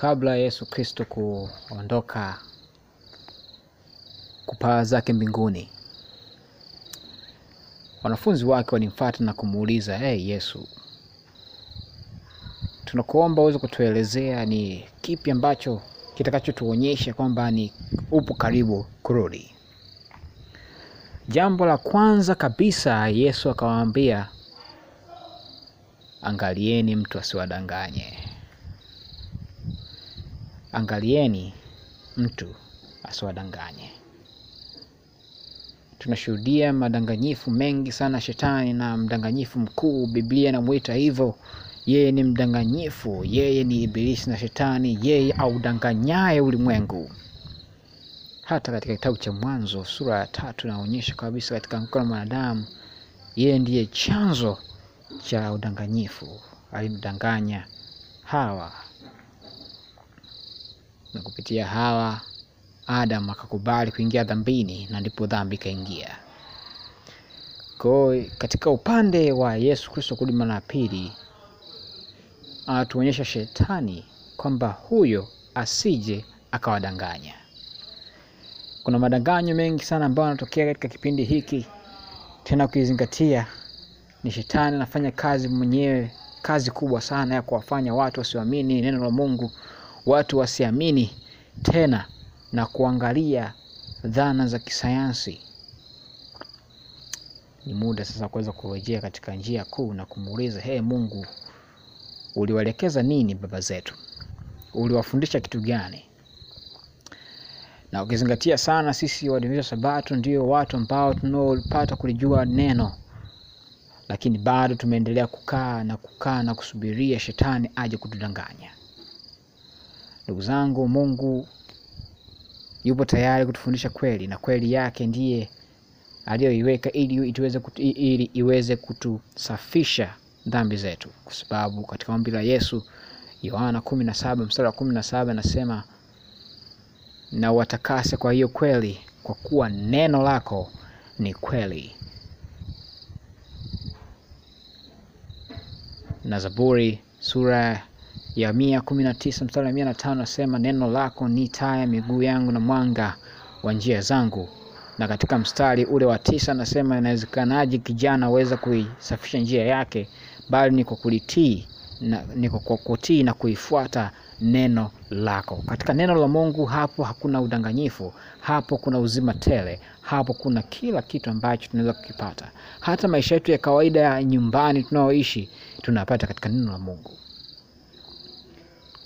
kabla Yesu Kristo kuondoka kupaa zake mbinguni, wanafunzi wake walimfuata na kumuuliza, hey, Yesu, tunakuomba uweze kutuelezea ni kipi ambacho kitakachotuonyesha kwamba ni upo karibu kurudi. Jambo la kwanza kabisa Yesu akawaambia, angalieni mtu asiwadanganye. Angalieni mtu asiwadanganye. Tunashuhudia madanganyifu mengi sana. Shetani na mdanganyifu mkuu, Biblia inamwita hivyo. Yeye ni mdanganyifu, yeye ni Ibilisi na Shetani, yeye audanganyaye ulimwengu. Hata katika kitabu cha Mwanzo sura ya tatu inaonyesha kabisa katika mkono wa mwanadamu, yeye ndiye chanzo cha udanganyifu. Alimdanganya Hawa na kupitia Hawa Adam akakubali kuingia dhambini, na ndipo dhambi ikaingia. Kwa katika upande wa Yesu Kristo kurudi mara ya pili, anatuonyesha shetani kwamba huyo asije akawadanganya. Kuna madanganyo mengi sana ambayo yanatokea katika kipindi hiki, tena ukizingatia ni shetani anafanya kazi mwenyewe, kazi kubwa sana ya kuwafanya watu wasioamini neno la Mungu, watu wasiamini tena na kuangalia dhana za kisayansi. Ni muda sasa kuweza kurejea katika njia kuu na kumuuliza, hey, Mungu, uliwaelekeza nini baba zetu? Uliwafundisha kitu gani? Na ukizingatia sana, sisi Waadventista Sabato ndio watu ambao tunaopata kulijua neno, lakini bado tumeendelea kukaa na kukaa na kusubiria shetani aje kutudanganya. Ndugu zangu, Mungu yupo tayari kutufundisha kweli, na kweli yake ndiye aliyoiweka ili iweze kutu, ili iweze kutusafisha dhambi zetu, kwa sababu katika ombi la Yesu Yohana kumi na saba mstari wa kumi na saba anasema na watakase kwa hiyo kweli, kwa kuwa neno lako ni kweli. Na Zaburi sura ya mia kumi na mstari wa mia na nasema neno lako ni taa ya miguu yangu na mwanga wa njia zangu. Na katika mstari ule wa tisa nasema inawezekanaje kijana aweza kuisafisha njia yake, bali ni kwa kulitii na, ni kwa kutii na kuifuata neno lako. Katika neno la Mungu hapo hakuna udanganyifu, hapo kuna uzima tele, hapo kuna kila kitu ambacho tunaweza kukipata. Hata maisha yetu ya kawaida ya nyumbani tunaoishi tunapata katika neno la Mungu.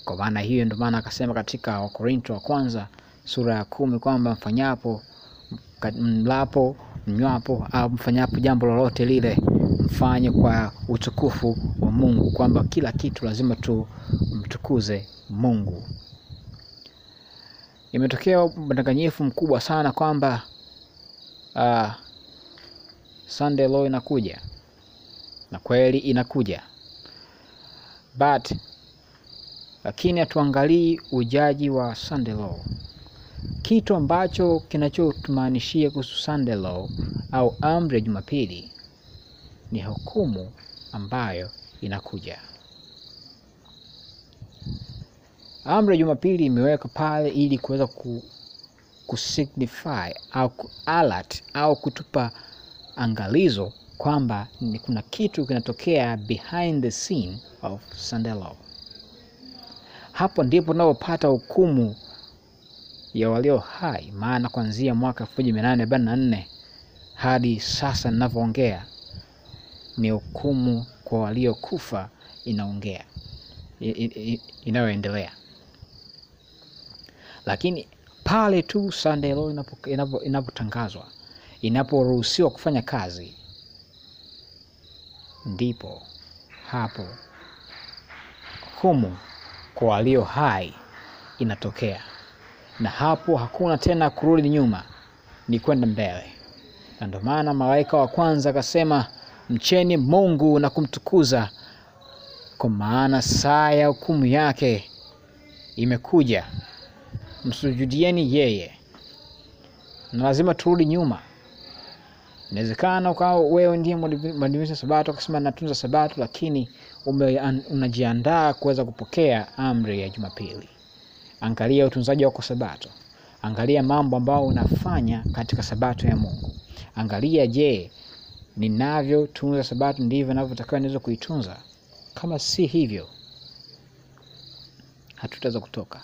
Kwa maana hiyo, ndio maana akasema katika Wakorinto wa kwanza sura ya kumi kwamba mfanyapo, mlapo, mnywapo au mfanyapo jambo lolote lile mfanye kwa utukufu wa Mungu, kwamba kila kitu lazima tumtukuze Mungu. Imetokea udanganyifu mkubwa sana kwamba uh, Sunday law inakuja na kweli inakuja but lakini hatuangalii ujaji wa Sunday law. Kitu ambacho kinachotumaanishia kuhusu Sunday law au amri ya Jumapili ni hukumu ambayo inakuja. Amri ya Jumapili imewekwa pale ili kuweza ku, kusignify au kualert au kutupa angalizo kwamba kuna kitu kinatokea behind the scene of Sunday law. Hapo ndipo unapopata hukumu ya walio hai, maana kuanzia mwaka elfu moja mia nane arobaini na nne hadi sasa ninavyoongea ni hukumu kwa waliokufa inaongea inayoendelea, lakini pale tu Sunday law inapotangazwa, inaporuhusiwa kufanya kazi, ndipo hapo hukumu kwa walio hai inatokea, na hapo hakuna tena kurudi nyuma, ni kwenda mbele. Na ndio maana malaika wa kwanza akasema, mcheni Mungu na kumtukuza, kwa maana saa ya hukumu yake imekuja, msujudieni yeye. Na lazima turudi nyuma. Inawezekana ukawa wewe ndiye mwadventista Sabato akasema natunza Sabato, lakini ume, unajiandaa kuweza kupokea amri ya Jumapili. Angalia utunzaji wako Sabato. Angalia mambo ambayo unafanya katika Sabato ya Mungu. Angalia, je, ninavyotunza Sabato ndivyo navyotakiwa niweze kuitunza? Kama si hivyo, hatutaweza kutoka,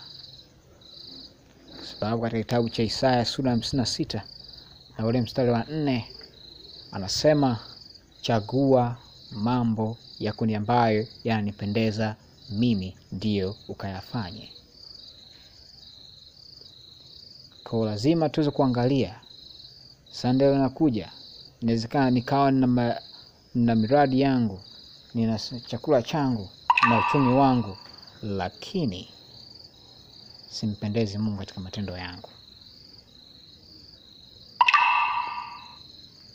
kwa sababu katika kitabu cha Isaya sura ya hamsini na sita na ule mstari wa nne anasema, chagua mambo ya kuni ambayo yananipendeza mimi, ndiyo ukayafanye. Kwa lazima tuweze kuangalia sandeo inakuja, inawezekana nikawa nina, nina miradi yangu, nina chakula changu na uchumi wangu, lakini simpendezi Mungu katika matendo yangu.